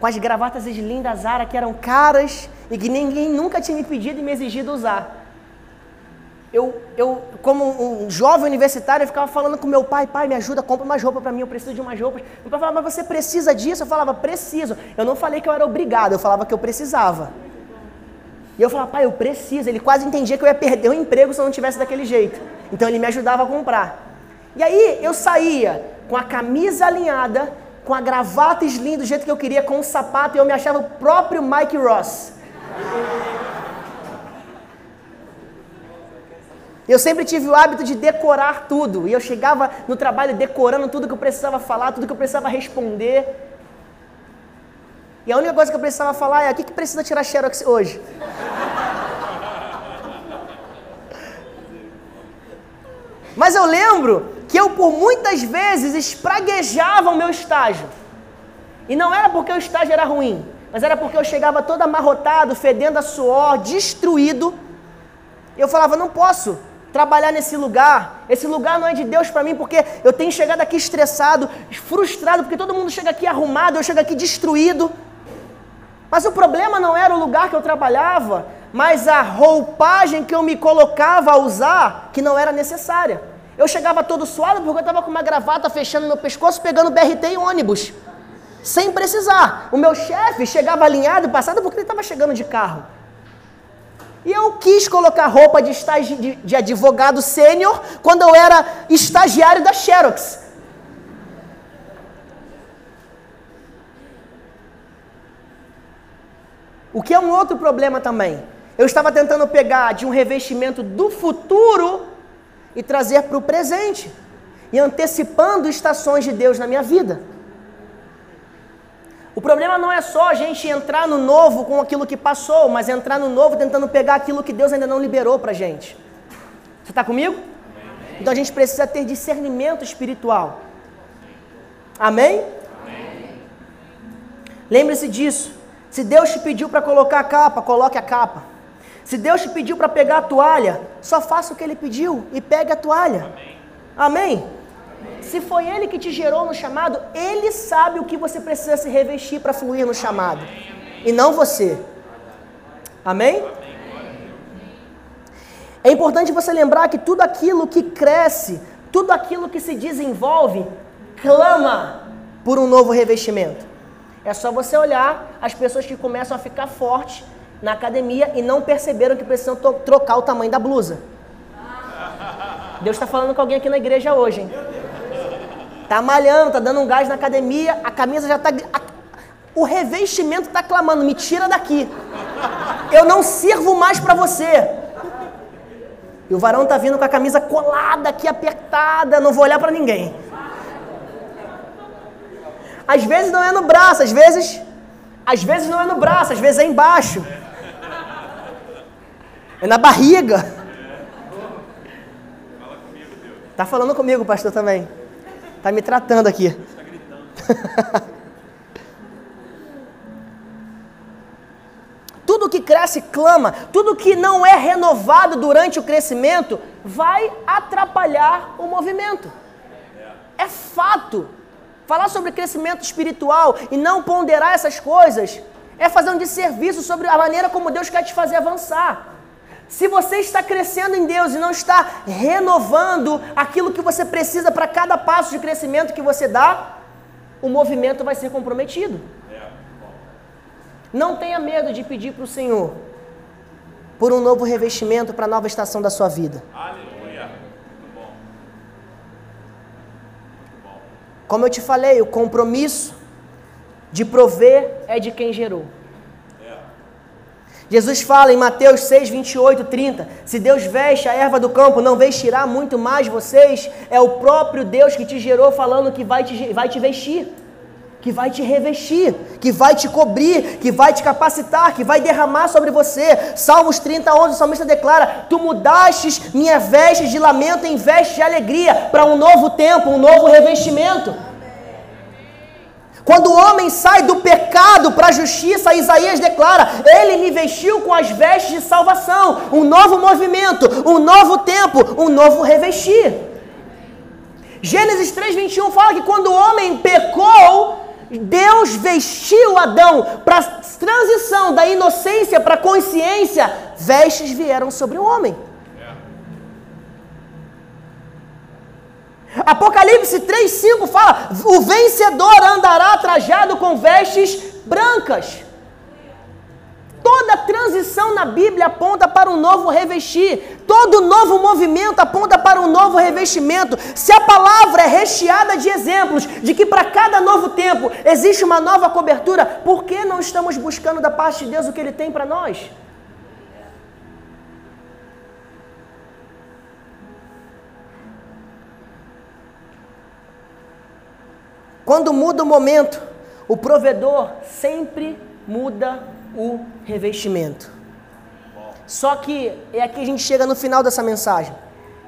com as gravatas lindas Zara que eram caras e que ninguém nunca tinha me pedido e me exigido usar eu, eu, como um jovem universitário, eu ficava falando com meu pai, pai, me ajuda, compra mais roupa para mim, eu preciso de umas roupas. Meu pai falava, mas você precisa disso? Eu falava, preciso. Eu não falei que eu era obrigado, eu falava que eu precisava. E eu falava, pai, eu preciso. Ele quase entendia que eu ia perder o emprego se eu não tivesse daquele jeito. Então ele me ajudava a comprar. E aí eu saía com a camisa alinhada, com a gravata slim do jeito que eu queria, com o sapato, e eu me achava o próprio Mike Ross. Eu sempre tive o hábito de decorar tudo. E eu chegava no trabalho decorando tudo que eu precisava falar, tudo que eu precisava responder. E a única coisa que eu precisava falar é: o que, que precisa tirar xerox hoje? *laughs* Mas eu lembro que eu por muitas vezes espraguejava o meu estágio. E não era porque o estágio era ruim, mas era porque eu chegava todo amarrotado, fedendo a suor, destruído. Eu falava, não posso trabalhar nesse lugar. Esse lugar não é de Deus para mim, porque eu tenho chegado aqui estressado, frustrado, porque todo mundo chega aqui arrumado, eu chego aqui destruído. Mas o problema não era o lugar que eu trabalhava, mas a roupagem que eu me colocava a usar, que não era necessária. Eu chegava todo suado porque eu estava com uma gravata fechando meu pescoço, pegando BRT e ônibus. Sem precisar. O meu chefe chegava alinhado passado porque ele estava chegando de carro. E eu quis colocar roupa de, estagi de, advogado sênior quando eu era estagiário da Xerox. O que é um outro problema também. Eu estava tentando pegar de um revestimento do futuro e trazer para o presente, e antecipando estações de Deus na minha vida. O problema não é só a gente entrar no novo com aquilo que passou, mas entrar no novo tentando pegar aquilo que Deus ainda não liberou para a gente. Você está comigo? Então a gente precisa ter discernimento espiritual. Amém? Lembre-se disso. Se Deus te pediu para colocar a capa, coloque a capa. Se Deus te pediu para pegar a toalha, só faça o que Ele pediu e pegue a toalha. Amém? Amém? Se foi Ele que te gerou no chamado, Ele sabe o que você precisa se revestir para fluir no chamado. E não você. Amém? É importante você lembrar que tudo aquilo que cresce, tudo aquilo que se desenvolve, clama por um novo revestimento. É só você olhar as pessoas que começam a ficar fortes na academia e não perceberam que precisam trocar o tamanho da blusa. Deus está falando com alguém aqui na igreja hoje, hein? Tá malhando, tá dando um gás na academia, a camisa já tá. A, o revestimento tá clamando: me tira daqui. Eu não sirvo mais para você. E o varão tá vindo com a camisa colada aqui, apertada, não vou olhar para ninguém. Às vezes não é no braço, às vezes, às vezes não é no braço, às vezes é embaixo. É na barriga. Tá falando comigo, pastor, também. Tá me tratando aqui. *laughs* Tudo que cresce clama, tudo que não é renovado durante o crescimento vai atrapalhar o movimento. É fato. Falar sobre crescimento espiritual e não ponderar essas coisas é fazer um desserviço sobre a maneira como Deus quer te fazer avançar. Se você está crescendo em Deus e não está renovando aquilo que você precisa para cada passo de crescimento que você dá, o movimento vai ser comprometido. Não tenha medo de pedir para o Senhor por um novo revestimento para a nova estação da sua vida. Aleluia. Como eu te falei, o compromisso de prover é de quem gerou. Jesus fala em Mateus 6, 28, 30: Se Deus veste a erva do campo, não vestirá muito mais vocês? É o próprio Deus que te gerou falando que vai te, vai te vestir, que vai te revestir, que vai te cobrir, que vai te capacitar, que vai derramar sobre você. Salmos 30, 11, o salmista declara: Tu mudastes minha veste de lamento em veste de alegria, para um novo tempo, um novo revestimento. Quando o homem sai do pecado para a justiça, Isaías declara: Ele me vestiu com as vestes de salvação, um novo movimento, um novo tempo, um novo revestir. Gênesis 3,21 fala que quando o homem pecou, Deus vestiu Adão para transição da inocência para a consciência, vestes vieram sobre o homem. Apocalipse 3,5 fala: o vencedor andará trajado com vestes brancas. Toda transição na Bíblia aponta para um novo revestir. Todo novo movimento aponta para um novo revestimento. Se a palavra é recheada de exemplos de que para cada novo tempo existe uma nova cobertura, por que não estamos buscando da parte de Deus o que Ele tem para nós? Quando muda o momento, o provedor sempre muda o revestimento. Só que é aqui a gente chega no final dessa mensagem.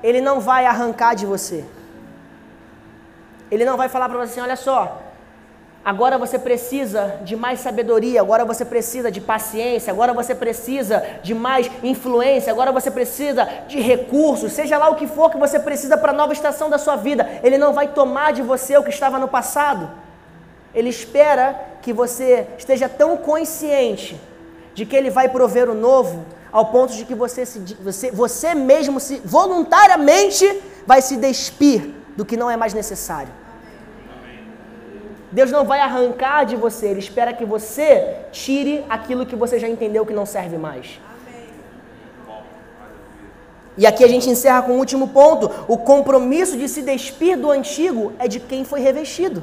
ele não vai arrancar de você. Ele não vai falar para você assim: olha só, agora você precisa de mais sabedoria, agora você precisa de paciência, agora você precisa de mais influência, agora você precisa de recursos, seja lá o que for que você precisa para a nova estação da sua vida. Ele não vai tomar de você o que estava no passado. Ele espera que você esteja tão consciente de que ele vai prover o novo, ao ponto de que você, se, você, você mesmo se voluntariamente vai se despir do que não é mais necessário. Deus não vai arrancar de você, Ele espera que você tire aquilo que você já entendeu que não serve mais. E aqui a gente encerra com o último ponto: o compromisso de se despir do antigo é de quem foi revestido.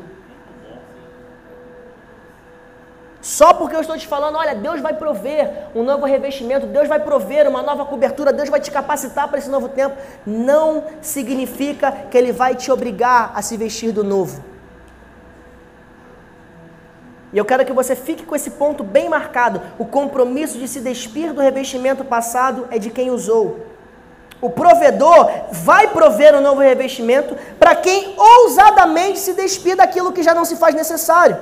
Só porque eu estou te falando, olha, Deus vai prover um novo revestimento, Deus vai prover uma nova cobertura, Deus vai te capacitar para esse novo tempo, não significa que Ele vai te obrigar a se vestir do novo. E eu quero que você fique com esse ponto bem marcado: o compromisso de se despir do revestimento passado é de quem usou. O provedor vai prover um novo revestimento para quem ousadamente se despir daquilo que já não se faz necessário.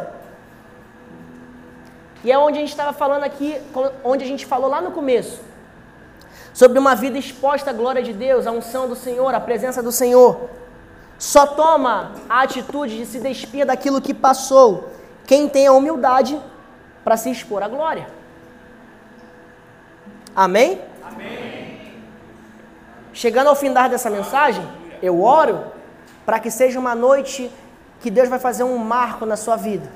E é onde a gente estava falando aqui, onde a gente falou lá no começo, sobre uma vida exposta à glória de Deus, à unção do Senhor, à presença do Senhor. Só toma a atitude de se despir daquilo que passou quem tem a humildade para se expor à glória. Amém? Amém? Chegando ao fim dessa mensagem, eu oro para que seja uma noite que Deus vai fazer um marco na sua vida.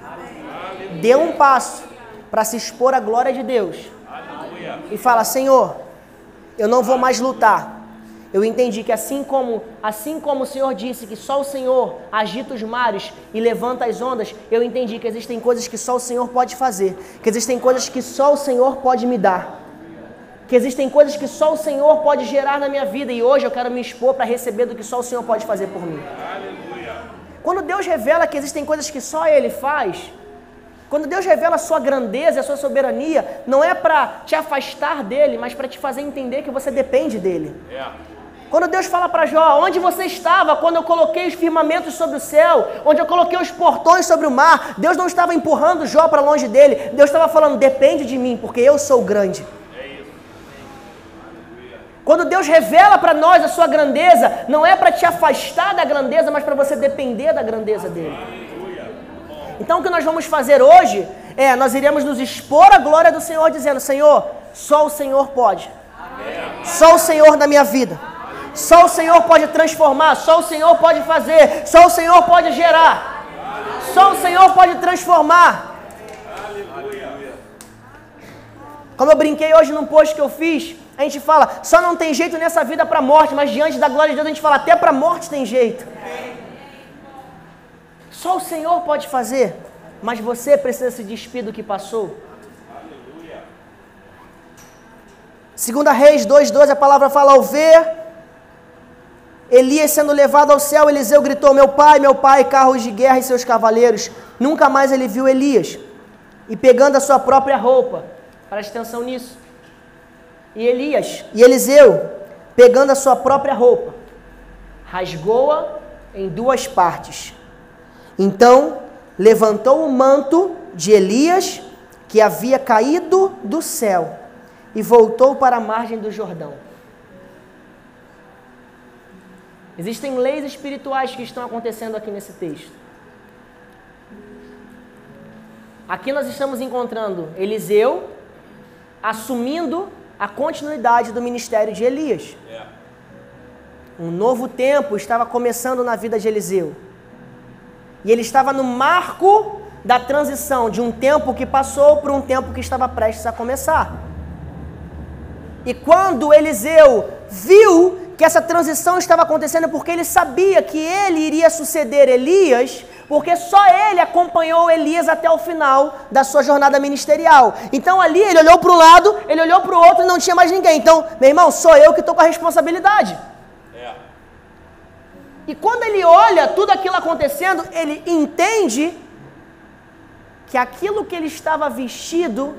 Dê um passo para se expor à glória de Deus. Aleluia. E fala: Senhor, eu não vou mais lutar. Eu entendi que assim como, assim como o Senhor disse que só o Senhor agita os mares e levanta as ondas, eu entendi que existem coisas que só o Senhor pode fazer, que existem coisas que só o Senhor pode me dar. Que existem coisas que só o Senhor pode gerar na minha vida e hoje eu quero me expor para receber do que só o Senhor pode fazer por mim. Quando Deus revela que existem coisas que só Ele faz, quando Deus revela a sua grandeza a sua soberania, não é para te afastar dele, mas para te fazer entender que você depende dele. É. Quando Deus fala para Jó, onde você estava quando eu coloquei os firmamentos sobre o céu, onde eu coloquei os portões sobre o mar, Deus não estava empurrando Jó para longe dele, Deus estava falando, depende de mim, porque eu sou grande. Quando Deus revela para nós a sua grandeza, não é para te afastar da grandeza, mas para você depender da grandeza dele. Então o que nós vamos fazer hoje é, nós iremos nos expor à glória do Senhor, dizendo: Senhor, só o Senhor pode. Só o Senhor da minha vida. Só o Senhor pode transformar, só o Senhor pode fazer, só o Senhor pode gerar. Só o Senhor pode transformar. Como eu brinquei hoje num post que eu fiz, a gente fala, só não tem jeito nessa vida para a morte, mas diante da glória de Deus a gente fala, até para a morte tem jeito. Só o Senhor pode fazer, mas você precisa se despir do que passou. Segunda Reis 2:12 a palavra fala ao ver Elias sendo levado ao céu, Eliseu gritou: "Meu pai, meu pai, carros de guerra e seus cavaleiros". Nunca mais ele viu Elias. E pegando a sua própria roupa, preste atenção nisso. E Elias e Eliseu, pegando a sua própria roupa, rasgou-a em duas partes então levantou o manto de Elias, que havia caído do céu, e voltou para a margem do Jordão. Existem leis espirituais que estão acontecendo aqui nesse texto. Aqui nós estamos encontrando Eliseu assumindo a continuidade do ministério de Elias. Um novo tempo estava começando na vida de Eliseu. E ele estava no marco da transição de um tempo que passou para um tempo que estava prestes a começar. E quando Eliseu viu que essa transição estava acontecendo, porque ele sabia que ele iria suceder Elias, porque só ele acompanhou Elias até o final da sua jornada ministerial. Então ali ele olhou para um lado, ele olhou para o outro e não tinha mais ninguém. Então, meu irmão, sou eu que estou com a responsabilidade. E quando ele olha tudo aquilo acontecendo, ele entende que aquilo que ele estava vestido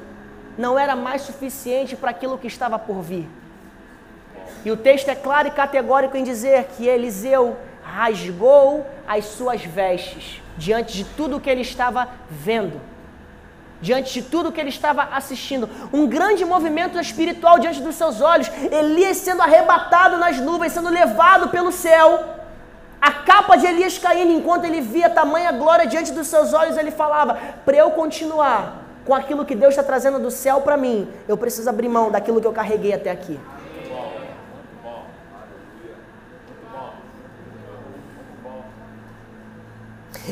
não era mais suficiente para aquilo que estava por vir. E o texto é claro e categórico em dizer que Eliseu rasgou as suas vestes diante de tudo o que ele estava vendo, diante de tudo o que ele estava assistindo. Um grande movimento espiritual diante dos seus olhos. Elias sendo arrebatado nas nuvens, sendo levado pelo céu. A capa de Elias caindo enquanto ele via tamanha glória diante dos seus olhos, ele falava: para eu continuar com aquilo que Deus está trazendo do céu para mim, eu preciso abrir mão daquilo que eu carreguei até aqui.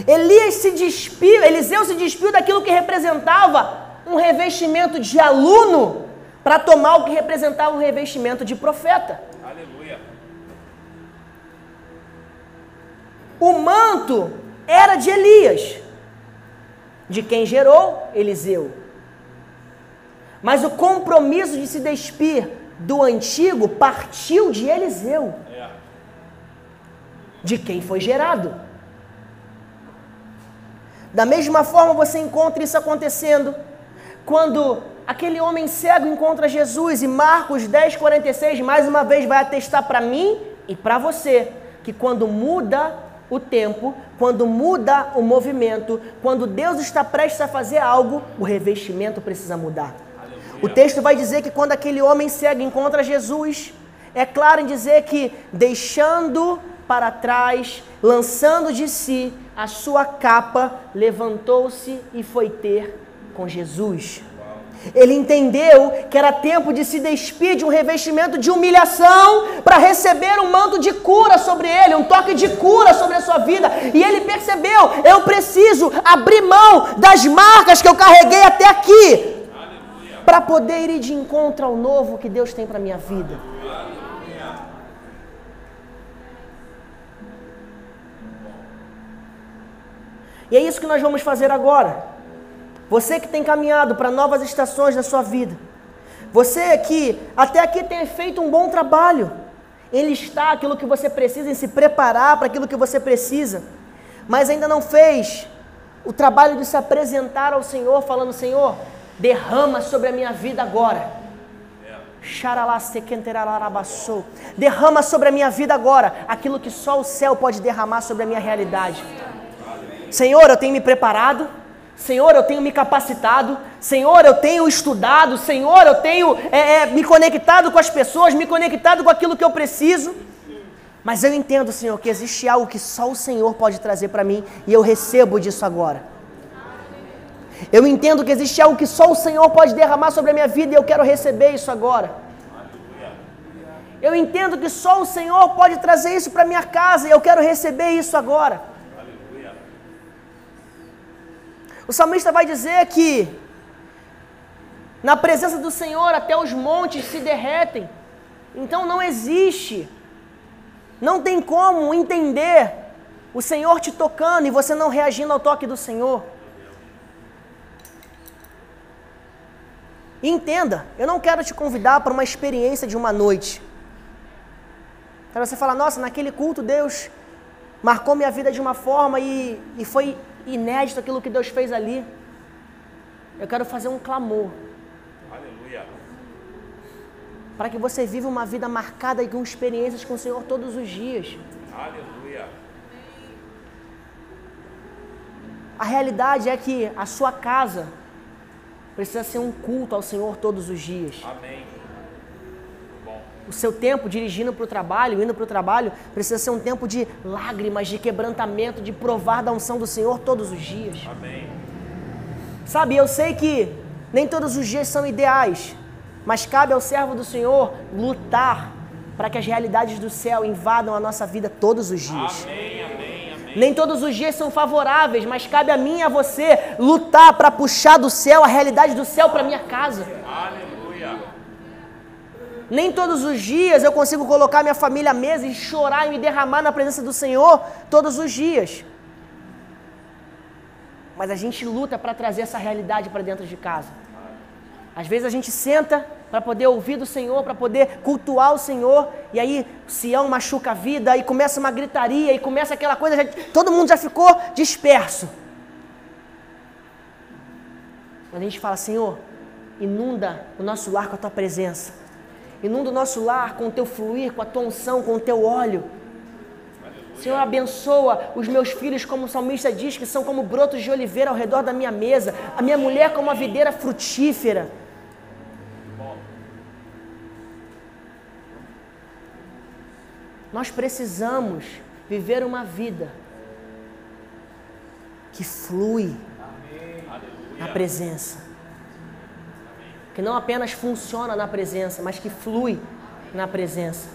Elias se despiu, Eliseu se despiu daquilo que representava um revestimento de aluno para tomar o que representava um revestimento de profeta. Aleluia. O manto era de Elias, de quem gerou Eliseu. Mas o compromisso de se despir do antigo partiu de Eliseu, é. de quem foi gerado. Da mesma forma você encontra isso acontecendo quando aquele homem cego encontra Jesus e Marcos 10, 46 mais uma vez vai atestar para mim e para você que quando muda o tempo, quando muda o movimento, quando Deus está prestes a fazer algo, o revestimento precisa mudar. O texto vai dizer que quando aquele homem cego encontra Jesus, é claro em dizer que deixando para trás, lançando de si a sua capa, levantou-se e foi ter com Jesus. Ele entendeu que era tempo de se despir de um revestimento de humilhação para receber um manto de cura sobre ele, um toque de cura sobre a sua vida. E ele percebeu: eu preciso abrir mão das marcas que eu carreguei até aqui para poder ir de encontro ao novo que Deus tem para minha vida. E é isso que nós vamos fazer agora. Você que tem caminhado para novas estações da sua vida. Você que até aqui tem feito um bom trabalho em listar aquilo que você precisa, em se preparar para aquilo que você precisa, mas ainda não fez o trabalho de se apresentar ao Senhor, falando: Senhor, derrama sobre a minha vida agora. Derrama sobre a minha vida agora aquilo que só o céu pode derramar sobre a minha realidade. Senhor, eu tenho me preparado. Senhor, eu tenho me capacitado. Senhor, eu tenho estudado. Senhor, eu tenho é, é, me conectado com as pessoas, me conectado com aquilo que eu preciso. Mas eu entendo, Senhor, que existe algo que só o Senhor pode trazer para mim e eu recebo disso agora. Eu entendo que existe algo que só o Senhor pode derramar sobre a minha vida e eu quero receber isso agora. Eu entendo que só o Senhor pode trazer isso para minha casa e eu quero receber isso agora. O salmista vai dizer que na presença do Senhor até os montes se derretem. Então não existe, não tem como entender o Senhor te tocando e você não reagindo ao toque do Senhor. Entenda, eu não quero te convidar para uma experiência de uma noite. Para você falar, nossa, naquele culto Deus marcou minha vida de uma forma e, e foi inédito aquilo que Deus fez ali. Eu quero fazer um clamor. Aleluia. Para que você viva uma vida marcada e com experiências com o Senhor todos os dias. Aleluia. A realidade é que a sua casa precisa ser um culto ao Senhor todos os dias. Amém o seu tempo dirigindo para o trabalho, indo para o trabalho, precisa ser um tempo de lágrimas, de quebrantamento, de provar da unção do Senhor todos os dias. Amém. Sabe, eu sei que nem todos os dias são ideais, mas cabe ao servo do Senhor lutar para que as realidades do céu invadam a nossa vida todos os dias. Amém, amém, amém. Nem todos os dias são favoráveis, mas cabe a mim e a você lutar para puxar do céu a realidade do céu para minha casa. Nem todos os dias eu consigo colocar minha família à mesa e chorar e me derramar na presença do Senhor todos os dias. Mas a gente luta para trazer essa realidade para dentro de casa. Às vezes a gente senta para poder ouvir do Senhor, para poder cultuar o Senhor, e aí Sião machuca a vida, e começa uma gritaria, e começa aquela coisa, já, todo mundo já ficou disperso. Mas a gente fala, Senhor, inunda o nosso lar com a tua presença Inunda o nosso lar com o teu fluir, com a tua unção, com o teu óleo. Senhor, abençoa os meus filhos, como o salmista diz, que são como brotos de oliveira ao redor da minha mesa. A minha mulher como uma videira frutífera. Nós precisamos viver uma vida que flui na presença. Que não apenas funciona na presença, mas que flui na presença.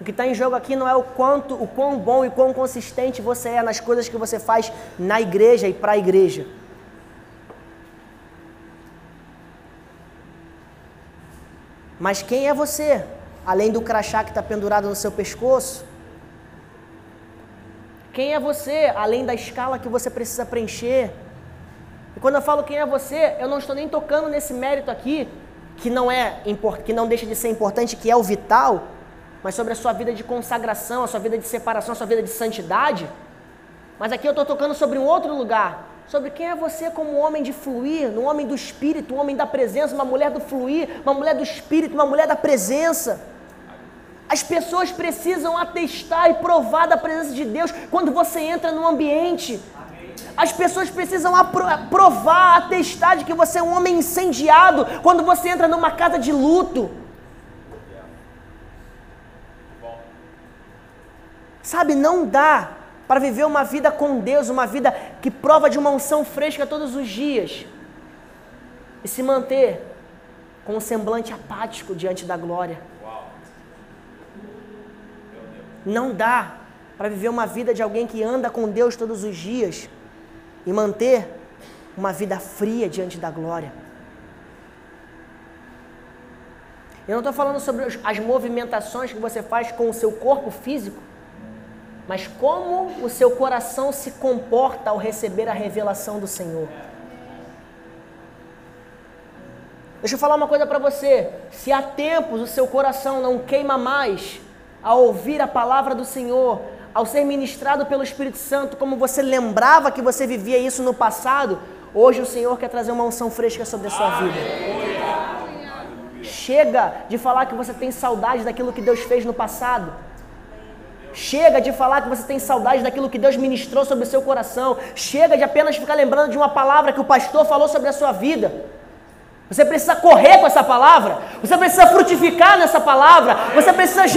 O que está em jogo aqui não é o quanto, o quão bom e quão consistente você é nas coisas que você faz na igreja e para a igreja. Mas quem é você? Além do crachá que está pendurado no seu pescoço? Quem é você? Além da escala que você precisa preencher? E quando eu falo quem é você, eu não estou nem tocando nesse mérito aqui, que não é que não deixa de ser importante, que é o vital, mas sobre a sua vida de consagração, a sua vida de separação, a sua vida de santidade. Mas aqui eu estou tocando sobre um outro lugar, sobre quem é você como homem de fluir, um homem do espírito, um homem da presença, uma mulher do fluir, uma mulher do espírito, uma mulher da presença. As pessoas precisam atestar e provar da presença de Deus quando você entra no ambiente. As pessoas precisam provar, atestar de que você é um homem incendiado quando você entra numa casa de luto. Sabe, não dá para viver uma vida com Deus, uma vida que prova de uma unção fresca todos os dias e se manter com um semblante apático diante da glória. Não dá para viver uma vida de alguém que anda com Deus todos os dias e manter uma vida fria diante da glória. Eu não estou falando sobre as movimentações que você faz com o seu corpo físico mas como o seu coração se comporta ao receber a revelação do Senhor. Deixa eu falar uma coisa para você. Se há tempos o seu coração não queima mais ao ouvir a palavra do Senhor, ao ser ministrado pelo Espírito Santo, como você lembrava que você vivia isso no passado, hoje o Senhor quer trazer uma unção fresca sobre a sua vida. Chega de falar que você tem saudade daquilo que Deus fez no passado. Chega de falar que você tem saudade daquilo que Deus ministrou sobre o seu coração. Chega de apenas ficar lembrando de uma palavra que o pastor falou sobre a sua vida. Você precisa correr com essa palavra. Você precisa frutificar nessa palavra. Você precisa gerar